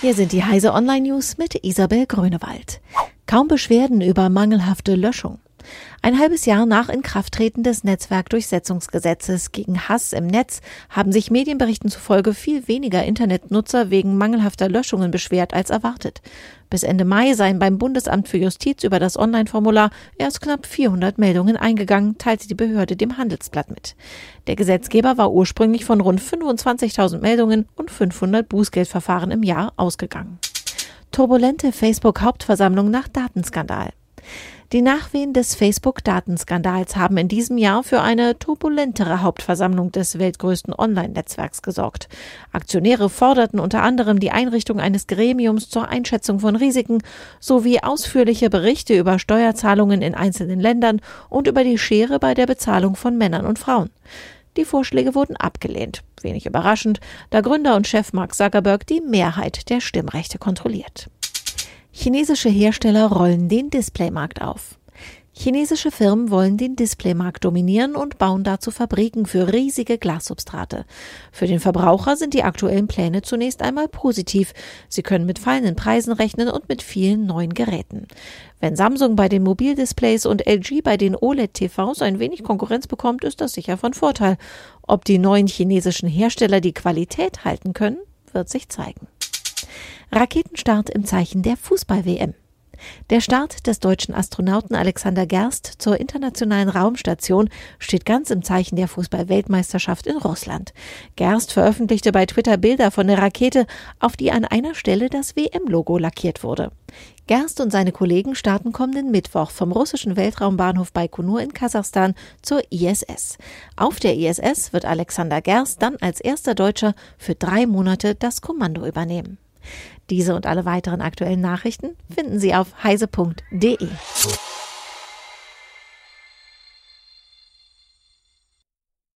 Hier sind die Heise Online News mit Isabel Grünewald. Kaum Beschwerden über mangelhafte Löschung. Ein halbes Jahr nach Inkrafttreten des Netzwerkdurchsetzungsgesetzes gegen Hass im Netz haben sich Medienberichten zufolge viel weniger Internetnutzer wegen mangelhafter Löschungen beschwert als erwartet. Bis Ende Mai seien beim Bundesamt für Justiz über das Online-Formular erst knapp 400 Meldungen eingegangen, teilte die Behörde dem Handelsblatt mit. Der Gesetzgeber war ursprünglich von rund 25.000 Meldungen und 500 Bußgeldverfahren im Jahr ausgegangen. Turbulente Facebook-Hauptversammlung nach Datenskandal. Die Nachwehen des Facebook-Datenskandals haben in diesem Jahr für eine turbulentere Hauptversammlung des weltgrößten Online-Netzwerks gesorgt. Aktionäre forderten unter anderem die Einrichtung eines Gremiums zur Einschätzung von Risiken sowie ausführliche Berichte über Steuerzahlungen in einzelnen Ländern und über die Schere bei der Bezahlung von Männern und Frauen. Die Vorschläge wurden abgelehnt. Wenig überraschend, da Gründer und Chef Mark Zuckerberg die Mehrheit der Stimmrechte kontrolliert. Chinesische Hersteller rollen den Displaymarkt auf. Chinesische Firmen wollen den Displaymarkt dominieren und bauen dazu Fabriken für riesige Glassubstrate. Für den Verbraucher sind die aktuellen Pläne zunächst einmal positiv. Sie können mit fallenden Preisen rechnen und mit vielen neuen Geräten. Wenn Samsung bei den Mobildisplays und LG bei den OLED-TVs ein wenig Konkurrenz bekommt, ist das sicher von Vorteil. Ob die neuen chinesischen Hersteller die Qualität halten können, wird sich zeigen. Raketenstart im Zeichen der Fußball-WM. Der Start des deutschen Astronauten Alexander Gerst zur internationalen Raumstation steht ganz im Zeichen der Fußball-Weltmeisterschaft in Russland. Gerst veröffentlichte bei Twitter Bilder von der Rakete, auf die an einer Stelle das WM-Logo lackiert wurde. Gerst und seine Kollegen starten kommenden Mittwoch vom russischen Weltraumbahnhof Baikonur in Kasachstan zur ISS. Auf der ISS wird Alexander Gerst dann als erster Deutscher für drei Monate das Kommando übernehmen. Diese und alle weiteren aktuellen Nachrichten finden Sie auf heise.de.